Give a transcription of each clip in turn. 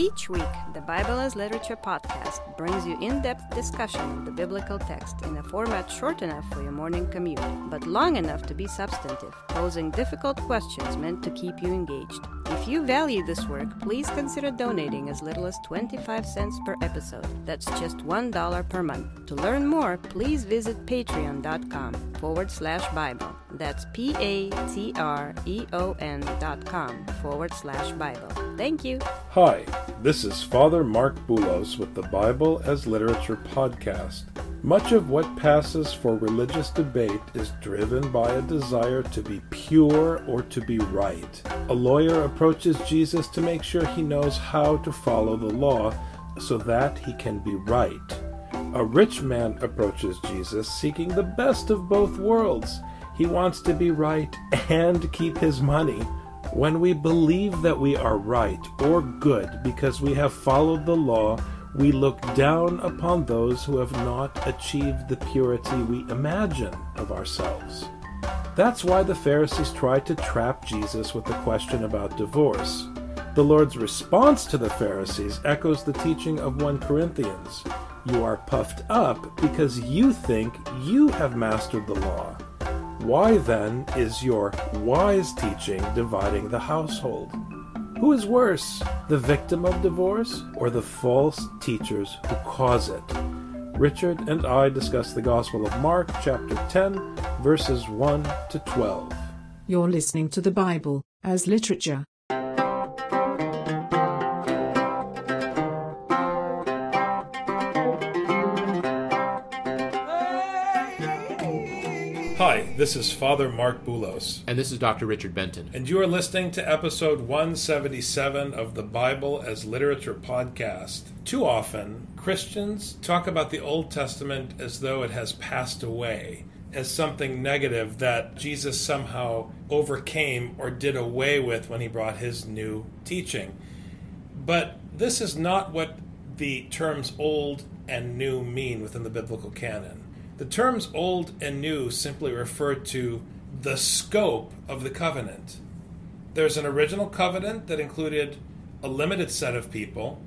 Each week, the Bible as Literature podcast brings you in depth discussion of the biblical text in a format short enough for your morning commute, but long enough to be substantive, posing difficult questions meant to keep you engaged. If you value this work, please consider donating as little as 25 cents per episode. That's just $1 per month. To learn more, please visit patreon.com forward slash Bible. That's P A T R E O N dot com forward slash Bible. Thank you. Hi, this is Father Marc Boulos with the Bible as Literature podcast. Much of what passes for religious debate is driven by a desire to be pure or to be right. A lawyer approaches Jesus to make sure he knows how to follow the law so that he can be right. A rich man approaches Jesus seeking the best of both worlds. He wants to be right and keep his money. When we believe that we are right or good because we have followed the law, we look down upon those who have not achieved the purity we imagine of ourselves. That's why the Pharisees tried to trap Jesus with the question about divorce. The Lord's response to the Pharisees echoes the teaching of 1 Corinthians. You are puffed up because you think you have mastered the law. Why then is your wise teaching dividing the household? Who is worse, the victim of divorce or the false teachers who cause it? Richard and I discuss the Gospel of Mark, chapter 10, verses 1 to 12. You're listening to the Bible as literature. Hi, this is Father Marc Boulos. And this is Dr. Richard Benton. and you are listening to episode 177 of the Bible as Literature podcast. Too often, Christians talk about the Old Testament as though it has passed away, as something negative that Jesus somehow overcame or did away with when he brought his new teaching. But this is not what the terms old and new mean within the biblical canon. The terms old and new simply refer to the scope of the covenant. There's an original covenant that included a limited set of people,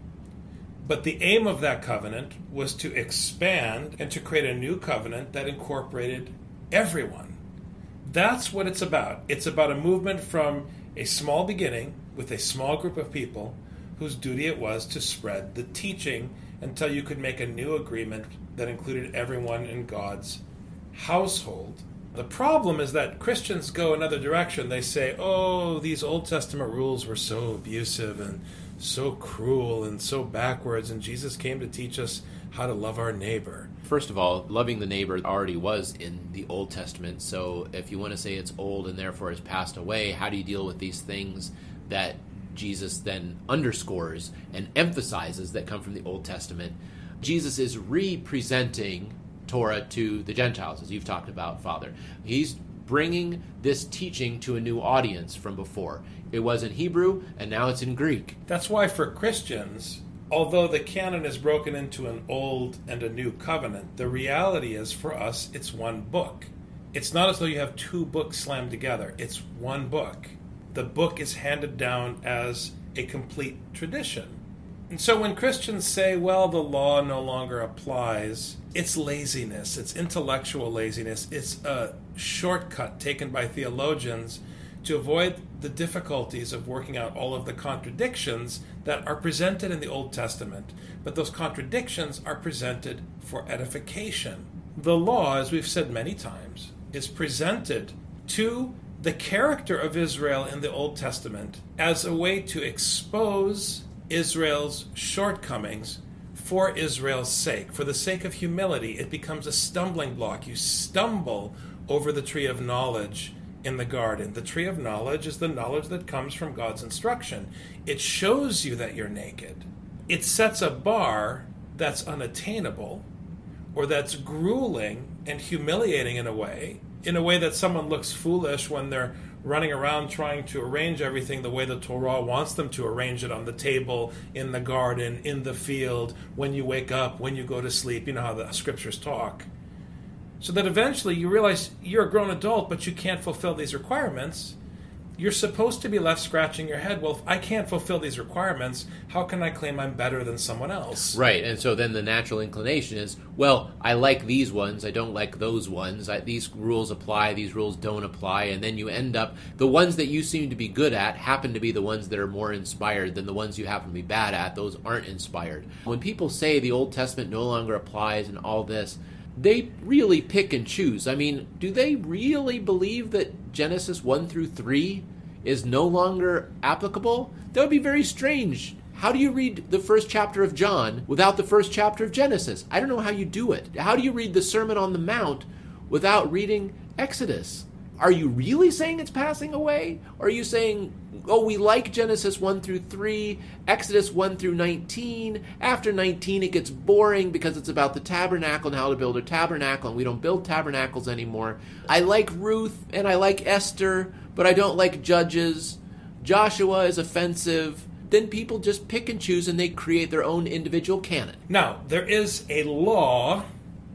but the aim of that covenant was to expand and to create a new covenant that incorporated everyone. That's what it's about. It's about a movement from a small beginning with a small group of people whose duty it was to spread the teaching until you could make a new agreement that included everyone in God's household. The problem is that Christians go another direction. They say, oh, these Old Testament rules were so abusive and so cruel and so backwards, and Jesus came to teach us how to love our neighbor. First of all, loving the neighbor already was in the Old Testament. So if you want to say it's old and therefore has passed away, how do you deal with these things that Jesus then underscores and emphasizes that come from the Old Testament? Jesus is representing Torah to the Gentiles, as you've talked about, Father. He's bringing this teaching to a new audience from before. It was in Hebrew, and now it's in Greek. That's why for Christians, although the canon is broken into an old and a new covenant, the reality is for us it's one book. It's not as though you have two books slammed together, it's one book. The book is handed down as a complete tradition. And so when Christians say, well, the law no longer applies, it's laziness, it's intellectual laziness, it's a shortcut taken by theologians to avoid the difficulties of working out all of the contradictions that are presented in the Old Testament. But those contradictions are presented for edification. The law, as we've said many times, is presented to the character of Israel in the Old Testament as a way to expose Israel's shortcomings for Israel's sake. For the sake of humility, it becomes a stumbling block. You stumble over the tree of knowledge in the garden. The tree of knowledge is the knowledge that comes from God's instruction. It shows you that you're naked. It sets a bar that's unattainable or that's grueling and humiliating in a way, in a way that someone looks foolish when they're running around trying to arrange everything the way the Torah wants them to arrange it on the table, in the garden, in the field, when you wake up, when you go to sleep. You know how the scriptures talk. So that eventually you realize you're a grown adult, but you can't fulfill these requirements. You're supposed to be left scratching your head. Well, if I can't fulfill these requirements, how can I claim I'm better than someone else? Right, and so then the natural inclination is, well, I like these ones, I don't like those ones. I, these rules apply, these rules don't apply, and then you end up the ones that you seem to be good at happen to be the ones that are more inspired than the ones you happen to be bad at. Those aren't inspired. When people say the Old Testament no longer applies and all this, they really pick and choose. I mean, do they really believe that Genesis 1 through 3 is no longer applicable? That would be very strange. How do you read the first chapter of John without the first chapter of Genesis? I don't know how you do it. How do you read the Sermon on the Mount without reading Exodus? Are you really saying it's passing away? Or are you saying oh, we like Genesis 1 through 3, Exodus 1 through 19. After 19, it gets boring because it's about the tabernacle and how to build a tabernacle, and we don't build tabernacles anymore. I like Ruth and I like Esther, but I don't like Judges. Joshua is offensive. Then people just pick and choose and they create their own individual canon. Now, there is a law,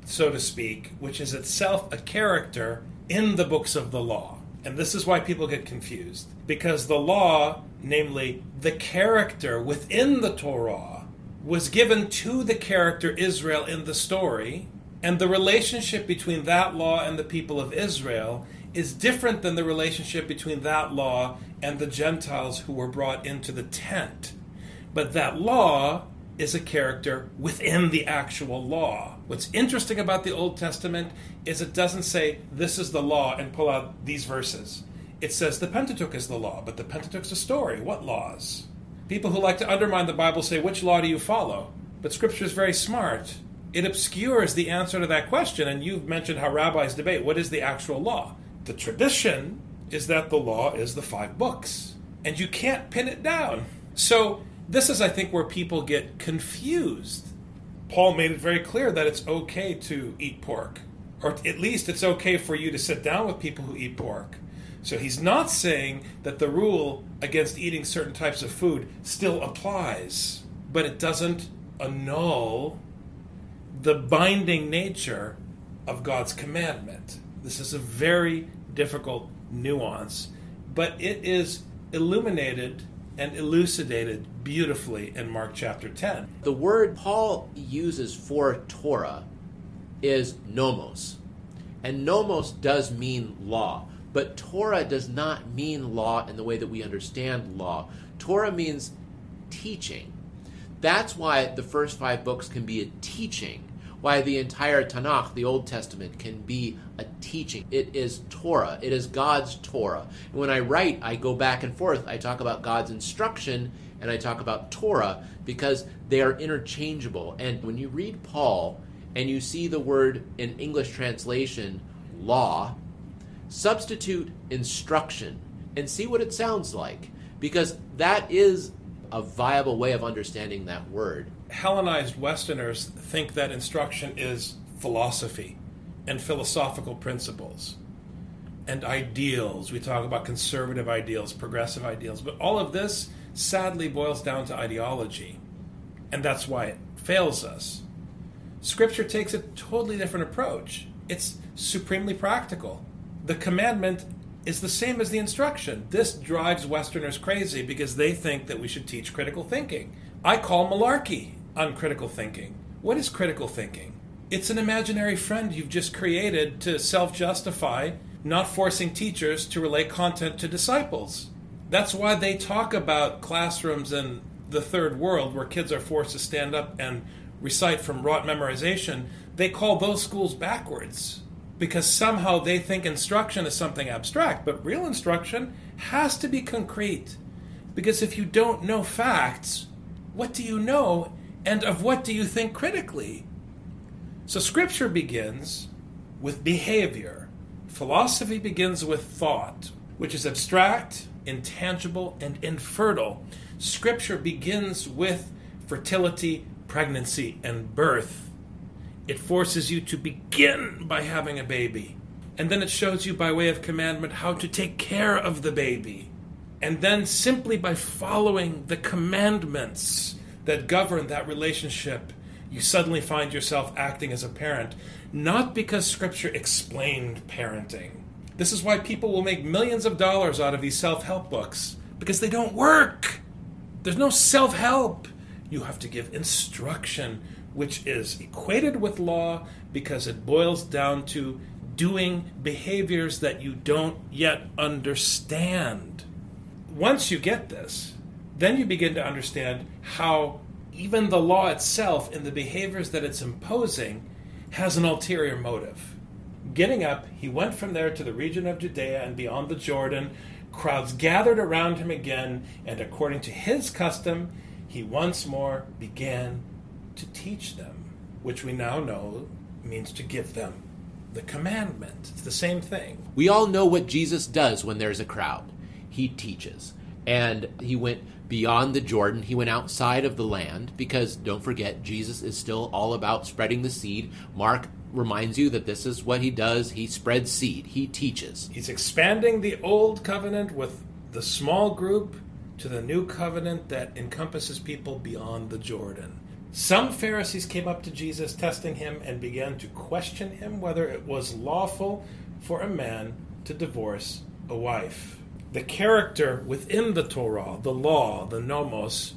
so to speak, which is itself a character in the books of the law. And this is why people get confused. Because the law, namely the character within the Torah, was given to the character Israel in the story, and the relationship between that law and the people of Israel is different than the relationship between that law and the Gentiles who were brought into the tent. But that law is a character within the actual law. What's interesting about the Old Testament is it doesn't say this is the law and pull out these verses. It says the Pentateuch is the law, but the Pentateuch's a story. What laws? People who like to undermine the Bible say, which law do you follow? But Scripture is very smart. It obscures the answer to that question, and you've mentioned how rabbis debate what is the actual law. The tradition is that the law is the five books, and you can't pin it down. So this is, I think, where people get confused. Paul made it very clear that it's okay to eat pork, or at least it's okay for you to sit down with people who eat pork. So he's not saying that the rule against eating certain types of food still applies, but it doesn't annul the binding nature of God's commandment. This is a very difficult nuance, but it is illuminated and elucidated beautifully in Mark chapter 10. The word Paul uses for Torah is nomos. And nomos does mean law, but Torah does not mean law in the way that we understand law. Torah means teaching. That's why the first five books can be a teaching why the entire Tanakh, the Old Testament, can be a teaching. It is Torah, it is God's Torah. And when I write, I go back and forth. I talk about God's instruction and I talk about Torah because they are interchangeable. And when you read Paul and you see the word in English translation, law, substitute instruction and see what it sounds like because that is a viable way of understanding that word. Hellenized Westerners think that instruction is philosophy and philosophical principles and ideals. We talk about conservative ideals, progressive ideals, but all of this sadly boils down to ideology. And that's why it fails us. Scripture takes a totally different approach. It's supremely practical. The commandment is the same as the instruction. This drives Westerners crazy because they think that we should teach critical thinking. I call malarkey on critical thinking. What is critical thinking? It's an imaginary friend you've just created to self justify not forcing teachers to relay content to disciples. That's why they talk about classrooms in the third world where kids are forced to stand up and recite from rote memorization. They call those schools backwards because somehow they think instruction is something abstract, but real instruction has to be concrete. Because if you don't know facts, what do you know, and of what do you think critically? So, scripture begins with behavior, philosophy begins with thought, which is abstract, intangible, and infertile. Scripture begins with fertility, pregnancy, and birth it forces you to begin by having a baby. And then it shows you, by way of commandment, how to take care of the baby. And then, simply by following the commandments that govern that relationship, you suddenly find yourself acting as a parent, not because Scripture explained parenting, This is why people will make millions of dollars out of these self help books because they don't work. There's no self help. You have to give instruction, which is equated with law because it boils down to doing behaviors that you don't yet understand. Once you get this, then you begin to understand how even the law itself and the behaviors that it's imposing has an ulterior motive. Getting up, he went from there to the region of Judea and beyond the Jordan. Crowds gathered around him again, and according to his custom, he once more began to teach them, which we now know means to give them the commandment. It's the same thing. We all know what Jesus does when there's a crowd. He teaches. And he went beyond the Jordan. He went outside of the land because don't forget, Jesus is still all about spreading the seed. Mark reminds you that this is what he does. He spreads seed, he teaches. He's expanding the old covenant with the small group to the new covenant that encompasses people beyond the Jordan. Some Pharisees came up to Jesus, testing him, and began to question him whether it was lawful for a man to divorce a wife. The character within the Torah, the law, the nomos,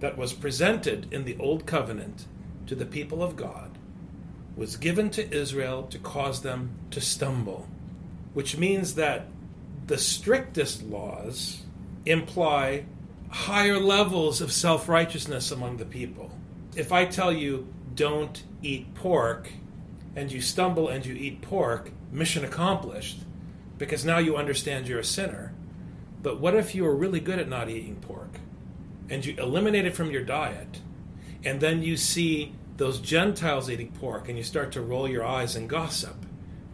that was presented in the Old Covenant to the people of God was given to Israel to cause them to stumble, which means that the strictest laws imply higher levels of self righteousness among the people. If I tell you, don't eat pork, and you stumble and you eat pork, mission accomplished, because now you understand you're a sinner. But what if you were really good at not eating pork, and you eliminate it from your diet, and then you see those Gentiles eating pork and you start to roll your eyes and gossip,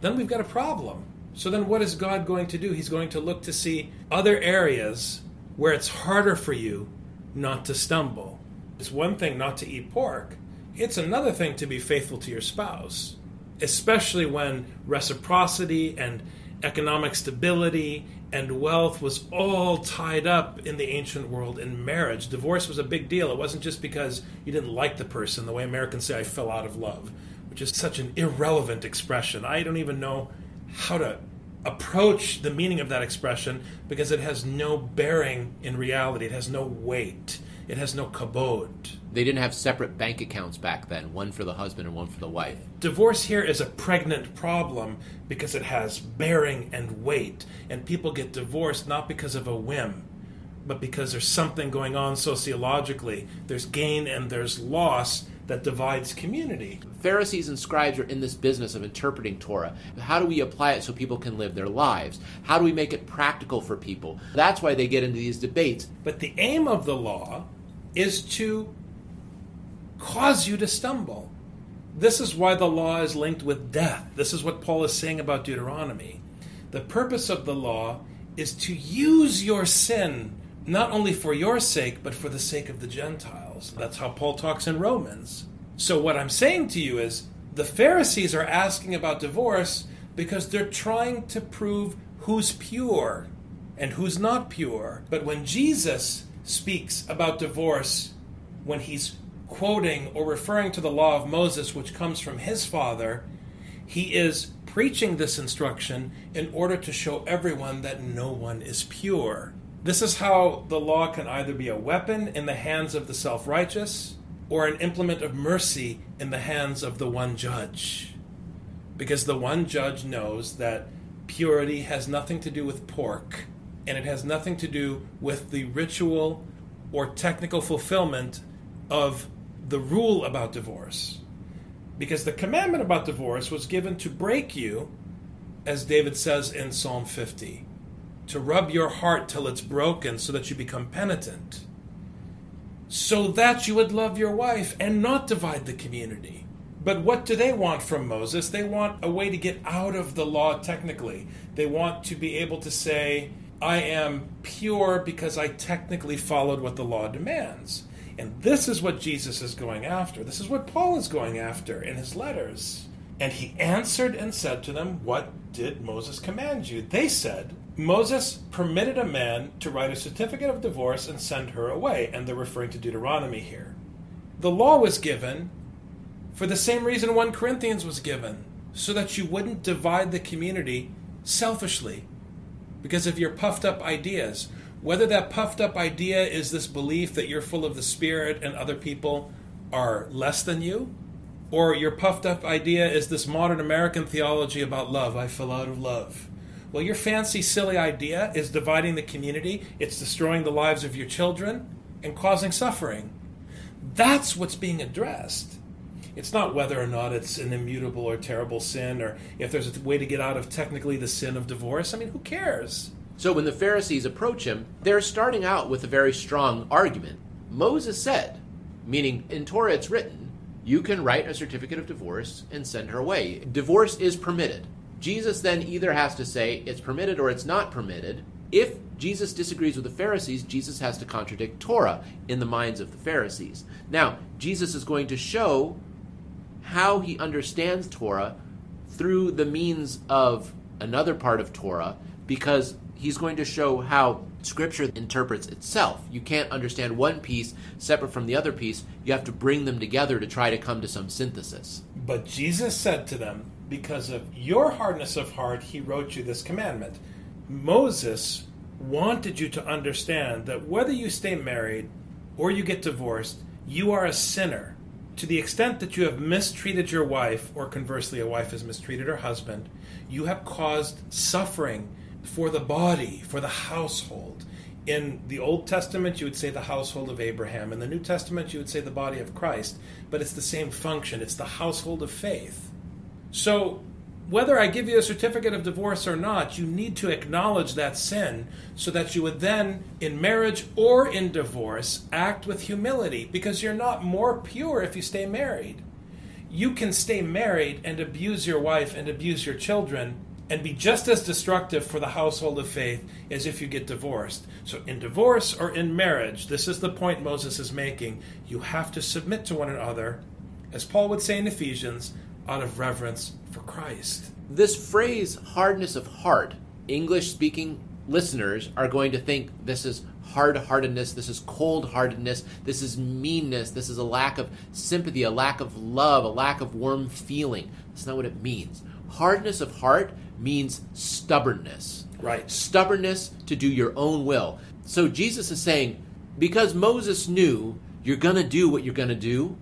then we've got a problem. So then what is God going to do? He's going to look to see other areas where it's harder for you not to stumble. It's one thing not to eat pork, it's another thing to be faithful to your spouse, especially when reciprocity and economic stability and wealth was all tied up in the ancient world in marriage. Divorce was a big deal. It wasn't just because you didn't like the person, the way Americans say, I fell out of love, which is such an irrelevant expression. I don't even know how to approach the meaning of that expression because it has no bearing in reality, it has no weight. It has no kabod. They didn't have separate bank accounts back then, one for the husband and one for the wife. Divorce here is a pregnant problem because it has bearing and weight. And people get divorced not because of a whim, but because there's something going on sociologically. There's gain and there's loss that divides community. Pharisees and scribes are in this business of interpreting Torah. How do we apply it so people can live their lives? How do we make it practical for people? That's why they get into these debates. But the aim of the law is to cause you to stumble. This is why the law is linked with death. This is what Paul is saying about Deuteronomy. The purpose of the law is to use your sin not only for your sake, but for the sake of the Gentiles. That's how Paul talks in Romans. So, what I'm saying to you is the Pharisees are asking about divorce because they're trying to prove who's pure and who's not pure. But when Jesus speaks about divorce, when he's quoting or referring to the law of Moses, which comes from his father, he is preaching this instruction in order to show everyone that no one is pure. This is how the law can either be a weapon in the hands of the self righteous or an implement of mercy in the hands of the one judge. Because the one judge knows that purity has nothing to do with pork and it has nothing to do with the ritual or technical fulfillment of the rule about divorce. Because the commandment about divorce was given to break you, as David says in Psalm 50 to rub your heart till it's broken so that you become penitent, so that you would love your wife and not divide the community. But what do they want from Moses? They want a way to get out of the law technically. They want to be able to say, I am pure because I technically followed what the law demands. And this is what Jesus is going after. This is what Paul is going after in his letters. And he answered and said to them, What did Moses command you? They said, Moses permitted a man to write a certificate of divorce and send her away, and they're referring to Deuteronomy here. The law was given for the same reason 1 Corinthians was given, so that you wouldn't divide the community selfishly because of your puffed up ideas. Whether that puffed up idea is this belief that you're full of the Spirit and other people are less than you, or your puffed up idea is this modern American theology about love. I fell out of love. Well, your fancy, silly idea is dividing the community, it's destroying the lives of your children, and causing suffering. That's what's being addressed. It's not whether or not it's an immutable or terrible sin, or if there's a way to get out of technically the sin of divorce. I mean, who cares? So when the Pharisees approach him, they're starting out with a very strong argument. Moses said, meaning in Torah it's written, you can write a certificate of divorce and send her away. Divorce is permitted. Jesus then either has to say it's permitted or it's not permitted. If Jesus disagrees with the Pharisees, Jesus has to contradict Torah in the minds of the Pharisees. Now, Jesus is going to show how he understands Torah through the means of another part of Torah because he's going to show how Scripture interprets itself. You can't understand one piece separate from the other piece. You have to bring them together to try to come to some synthesis. But Jesus said to them, Because of your hardness of heart, he wrote you this commandment. Moses wanted you to understand that whether you stay married or you get divorced, you are a sinner. To the extent that you have mistreated your wife, or conversely, a wife has mistreated her husband, you have caused suffering for the body, for the household. In the Old Testament, you would say the household of Abraham. In the New Testament, you would say the body of Christ. But it's the same function, it's the household of faith. So, whether I give you a certificate of divorce or not, you need to acknowledge that sin so that you would then, in marriage or in divorce, act with humility because you're not more pure if you stay married. You can stay married and abuse your wife and abuse your children and be just as destructive for the household of faith as if you get divorced. So, in divorce or in marriage, this is the point Moses is making. You have to submit to one another, as Paul would say in Ephesians, out of reverence for Christ. This phrase, hardness of heart, English speaking listeners are going to think this is hard heartedness, this is cold heartedness, this is meanness, this is a lack of sympathy, a lack of love, a lack of warm feeling. That's not what it means. Hardness of heart means stubbornness. Right. Stubbornness to do your own will. So Jesus is saying, because Moses knew you're going to do what you're going to do,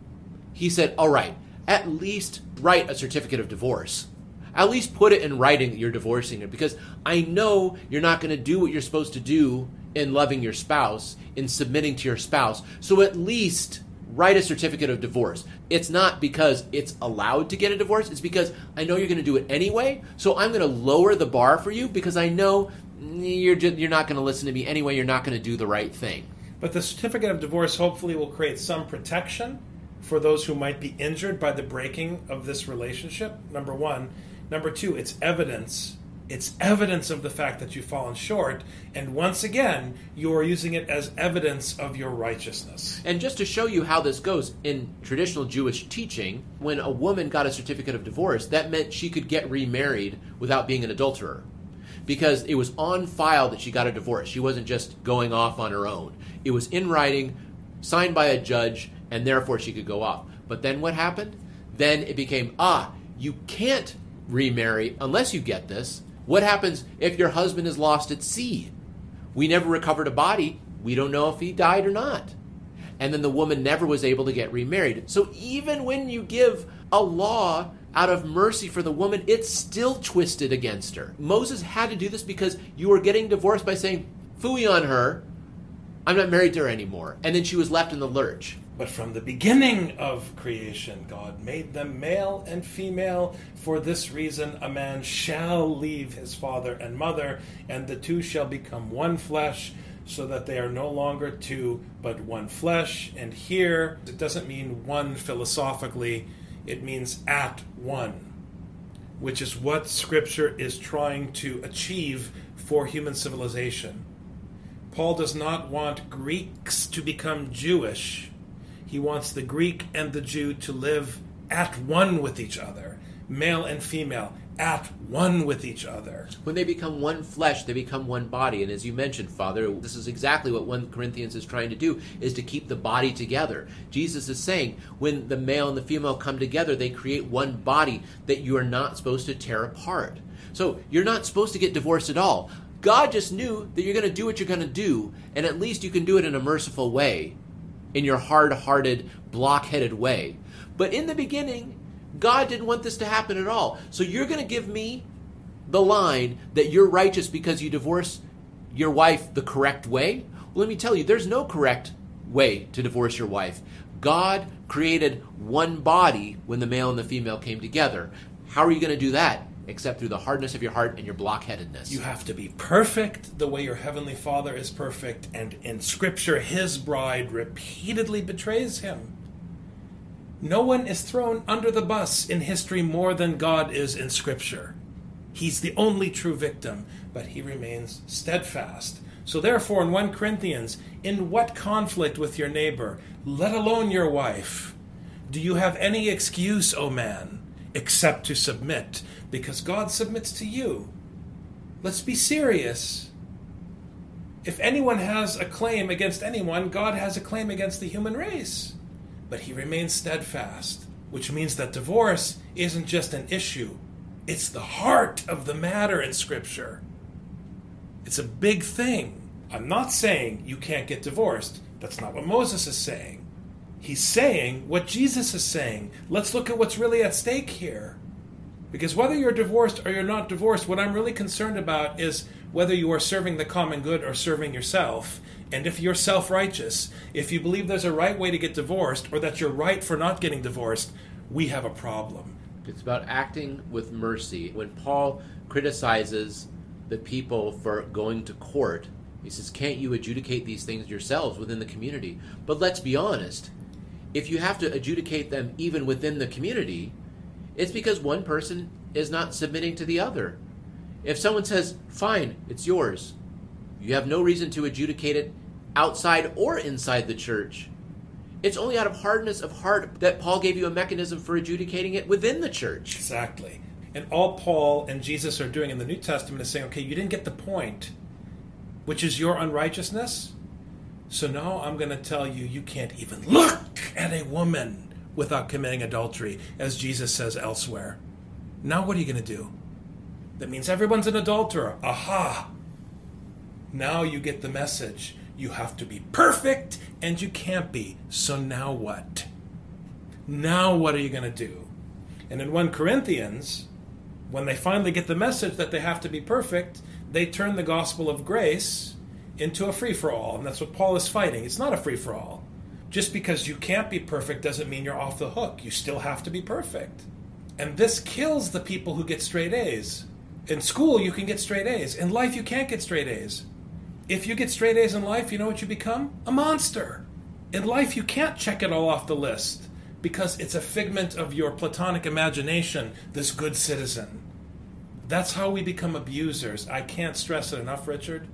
he said, all right, at least write a certificate of divorce. At least put it in writing that you're divorcing her because I know you're not going to do what you're supposed to do in loving your spouse, in submitting to your spouse. So at least write a certificate of divorce. It's not because it's allowed to get a divorce, it's because I know you're going to do it anyway. So I'm going to lower the bar for you because I know you're just, you're not going to listen to me anyway, you're not going to do the right thing. But the certificate of divorce hopefully will create some protection for those who might be injured by the breaking of this relationship. Number 1, number 2, it's evidence it's evidence of the fact that you've fallen short, and once again, you are using it as evidence of your righteousness. And just to show you how this goes, in traditional Jewish teaching, when a woman got a certificate of divorce, that meant she could get remarried without being an adulterer. Because it was on file that she got a divorce. She wasn't just going off on her own. It was in writing, signed by a judge, and therefore she could go off. But then what happened? Then it became ah, you can't remarry unless you get this what happens if your husband is lost at sea? We never recovered a body. We don't know if he died or not. And then the woman never was able to get remarried. So even when you give a law out of mercy for the woman, it's still twisted against her. Moses had to do this because you were getting divorced by saying, fooey on her, I'm not married to her anymore. And then she was left in the lurch. But from the beginning of creation, God made them male and female. For this reason, a man shall leave his father and mother, and the two shall become one flesh, so that they are no longer two, but one flesh. And here, it doesn't mean one philosophically, it means at one, which is what Scripture is trying to achieve for human civilization. Paul does not want Greeks to become Jewish he wants the Greek and the Jew to live at one with each other, male and female, at one with each other. When they become one flesh, they become one body. And as you mentioned, Father, this is exactly what 1 Corinthians is trying to do, is to keep the body together. Jesus is saying, when the male and the female come together, they create one body that you are not supposed to tear apart. So you're not supposed to get divorced at all. God just knew that you're going to do what you're going to do, and at least you can do it in a merciful way, in your hard hearted, block-headed way. But in the beginning, God didn't want this to happen at all. So you're going to give me the line that you're righteous because you divorce your wife the correct way? Well, let me tell you, there's no correct way to divorce your wife. God created one body when the male and the female came together. How are you going to do that? Except through the hardness of your heart and your blockheadedness. You have to be perfect the way your heavenly Father is perfect, and in Scripture, his bride repeatedly betrays him. No one is thrown under the bus in history more than God is in Scripture. He's the only true victim, but he remains steadfast. So, therefore, in 1 Corinthians, in what conflict with your neighbor, let alone your wife, do you have any excuse, O man, except to submit? Because God submits to you. Let's be serious. If anyone has a claim against anyone, God has a claim against the human race but he remains steadfast, which means that divorce isn't just an issue, it's the heart of the matter in Scripture. It's a big thing. I'm not saying you can't get divorced. That's not what Moses is saying. He's saying what Jesus is saying. Let's look at what's really at stake here. Because whether you're divorced or you're not divorced, what I'm really concerned about is whether you are serving the common good or serving yourself. And if you're self righteous, if you believe there's a right way to get divorced or that you're right for not getting divorced, we have a problem. It's about acting with mercy. When Paul criticizes the people for going to court, he says, Can't you adjudicate these things yourselves within the community? But let's be honest. If you have to adjudicate them even within the community, it's because one person is not submitting to the other. If someone says, Fine, it's yours, you have no reason to adjudicate it outside or inside the church. It's only out of hardness of heart that Paul gave you a mechanism for adjudicating it within the church. Exactly. And all Paul and Jesus are doing in the New Testament is saying, okay, you didn't get the point, which is your unrighteousness. So now I'm going to tell you, you can't even look at a woman without committing adultery, as Jesus says elsewhere. Now what are you going to do? That means everyone's an adulterer. Aha! Now you get the message. You have to be perfect, and you can't be. So now what? Now what are you going to do? And in 1 Corinthians, when they finally get the message that they have to be perfect, they turn the gospel of grace into a free for all. And that's what Paul is fighting. It's not a free for all. Just because you can't be perfect doesn't mean you're off the hook. You still have to be perfect. And this kills the people who get straight A's. In school, you can get straight A's. In life, you can't get straight A's. If you get straight A's in life, you know what you become? A monster. In life, you can't check it all off the list because it's a figment of your platonic imagination, this good citizen. That's how we become abusers. I can't stress it enough, Richard.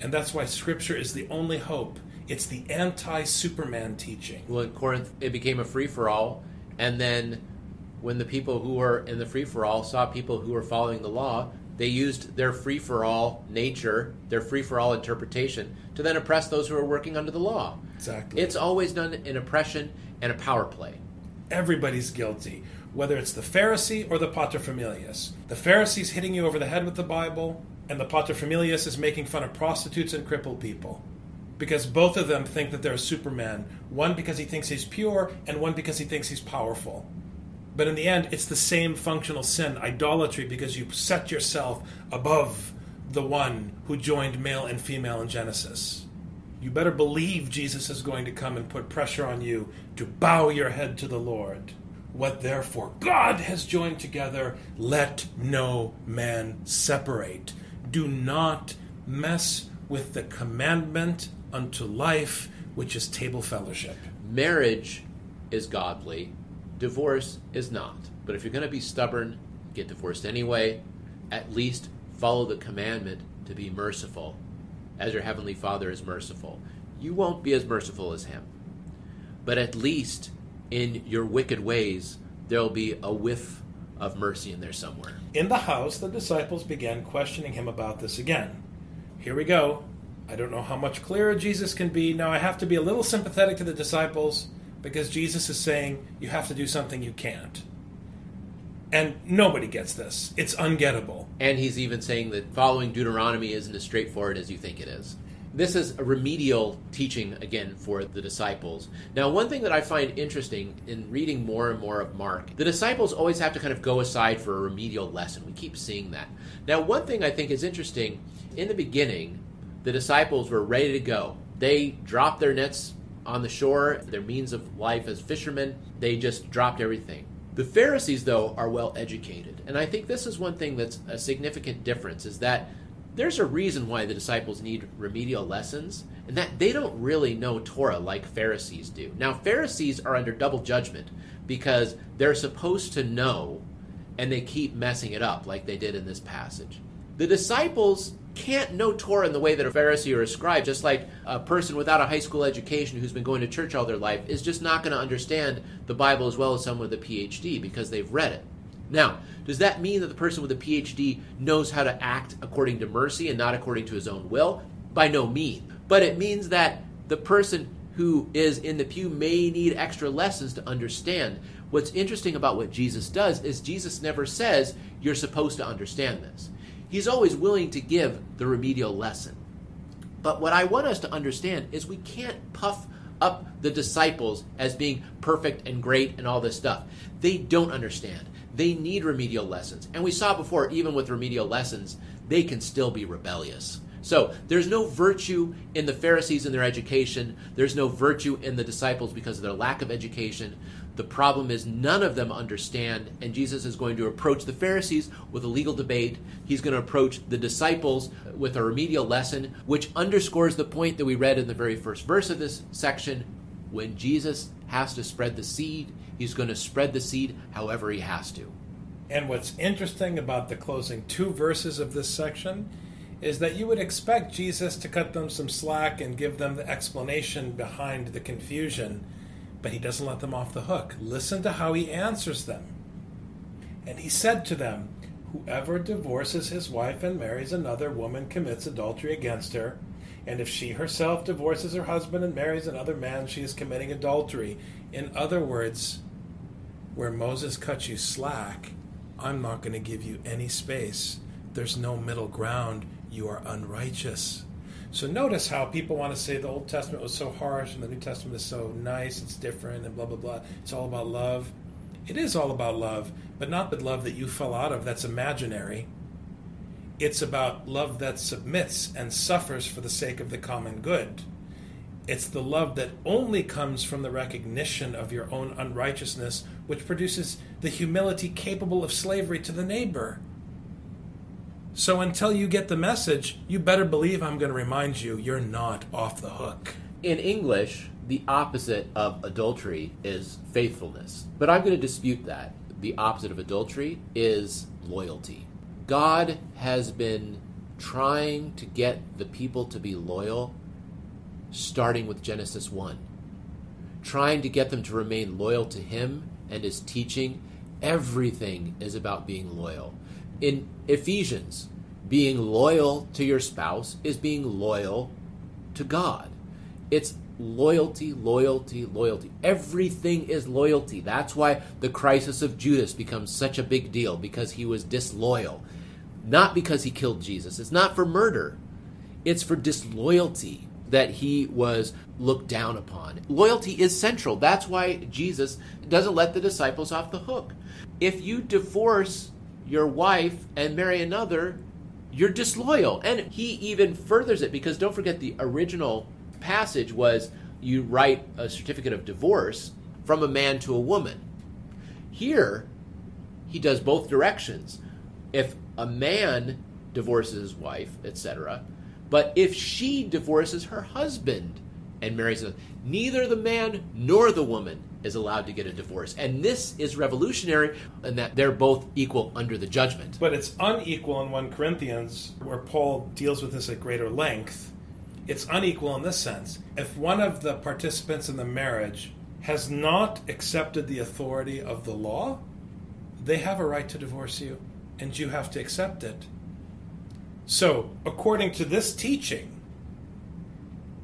And that's why Scripture is the only hope. It's the anti Superman teaching. Well, in Corinth, it became a free for all. And then when the people who were in the free for all saw people who were following the law, they used their free for all nature, their free for all interpretation, to then oppress those who were working under the law. Exactly. It's always done in oppression and a power play. Everybody's guilty, whether it's the Pharisee or the paterfamilias. The Pharisee's hitting you over the head with the Bible, and the paterfamilias is making fun of prostitutes and crippled people. Because both of them think that they're a Superman. One because he thinks he's pure, and one because he thinks he's powerful. But in the end, it's the same functional sin, idolatry, because you set yourself above the one who joined male and female in Genesis. You better believe Jesus is going to come and put pressure on you to bow your head to the Lord. What therefore God has joined together, let no man separate. Do not mess with the commandment unto life, which is table fellowship. Marriage is godly, Divorce is not. But if you're going to be stubborn, get divorced anyway, at least follow the commandment to be merciful, as your Heavenly Father is merciful. You won't be as merciful as Him. But at least in your wicked ways, there'll be a whiff of mercy in there somewhere. In the house, the disciples began questioning him about this again. Here we go. I don't know how much clearer Jesus can be. Now, I have to be a little sympathetic to the disciples because Jesus is saying you have to do something you can't. And nobody gets this. It's ungettable. And he's even saying that following Deuteronomy isn't as straightforward as you think it is. This is a remedial teaching again for the disciples. Now, one thing that I find interesting in reading more and more of Mark, the disciples always have to kind of go aside for a remedial lesson. We keep seeing that. Now, one thing I think is interesting in the beginning, the disciples were ready to go. They dropped their nets on the shore, their means of life as fishermen, they just dropped everything. The Pharisees, though, are well educated. And I think this is one thing that's a significant difference is that there's a reason why the disciples need remedial lessons, and that they don't really know Torah like Pharisees do. Now, Pharisees are under double judgment because they're supposed to know, and they keep messing it up like they did in this passage. The disciples can't know Torah in the way that a Pharisee or a scribe, just like a person without a high school education who's been going to church all their life, is just not going to understand the Bible as well as someone with a PhD because they've read it. Now, does that mean that the person with a PhD knows how to act according to mercy and not according to his own will? By no means. But it means that the person who is in the pew may need extra lessons to understand. What's interesting about what Jesus does is Jesus never says, You're supposed to understand this. He's always willing to give the remedial lesson. But what I want us to understand is we can't puff up the disciples as being perfect and great and all this stuff. They don't understand. They need remedial lessons. And we saw before, even with remedial lessons, they can still be rebellious. So there's no virtue in the Pharisees in their education. There's no virtue in the disciples because of their lack of education. The problem is none of them understand, and Jesus is going to approach the Pharisees with a legal debate. He's going to approach the disciples with a remedial lesson, which underscores the point that we read in the very first verse of this section. When Jesus has to spread the seed, he's going to spread the seed however he has to. And what's interesting about the closing two verses of this section is that you would expect Jesus to cut them some slack and give them the explanation behind the confusion but he doesn't let them off the hook. Listen to how he answers them. And he said to them, Whoever divorces his wife and marries another woman commits adultery against her. And if she herself divorces her husband and marries another man, she is committing adultery. In other words, where Moses cut you slack, I'm not going to give you any space. There's no middle ground. You are unrighteous. So notice how people want to say the Old Testament was so harsh and the New Testament is so nice, it's different, and blah, blah, blah. It's all about love. It is all about love, but not the love that you fell out of that's imaginary. It's about love that submits and suffers for the sake of the common good. It's the love that only comes from the recognition of your own unrighteousness, which produces the humility capable of slavery to the neighbor. So until you get the message, you better believe I'm going to remind you you're not off the hook. In English, the opposite of adultery is faithfulness. But I'm going to dispute that. The opposite of adultery is loyalty. God has been trying to get the people to be loyal starting with Genesis 1. Trying to get them to remain loyal to Him and His teaching. Everything is about being loyal in Ephesians, being loyal to your spouse is being loyal to God. It's loyalty, loyalty, loyalty. Everything is loyalty. That's why the crisis of Judas becomes such a big deal because he was disloyal. Not because he killed Jesus. It's not for murder, it's for disloyalty that he was looked down upon. Loyalty is central. That's why Jesus doesn't let the disciples off the hook. If you divorce your wife and marry another, you're disloyal. And he even furthers it because don't forget the original passage was you write a certificate of divorce from a man to a woman. Here, he does both directions. If a man divorces his wife, etc., but if she divorces her husband and marries another, neither the man nor the woman is allowed to get a divorce. And this is revolutionary in that they're both equal under the judgment. But it's unequal in 1 Corinthians, where Paul deals with this at greater length. It's unequal in this sense. If one of the participants in the marriage has not accepted the authority of the law, they have a right to divorce you, and you have to accept it. So, according to this teaching,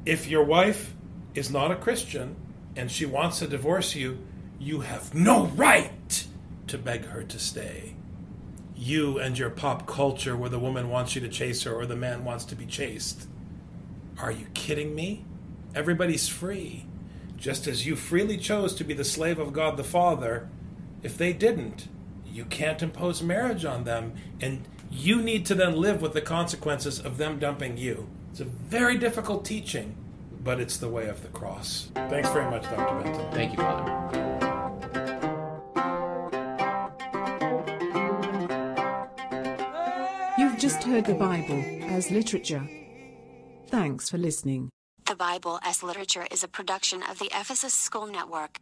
if your wife is not a Christian and she wants to divorce you, you have no right to beg her to stay. You and your pop culture where the woman wants you to chase her or the man wants to be chased. Are you kidding me? Everybody's free. Just as you freely chose to be the slave of God the Father, if they didn't, you can't impose marriage on them, and you need to then live with the consequences of them dumping you. It's a very difficult teaching, but it's the way of the cross. Thanks very much, Dr. Benton. Thank you, Father. You've just heard the Bible as literature. Thanks for listening. The Bible as Literature is a production of the Ephesus School Network.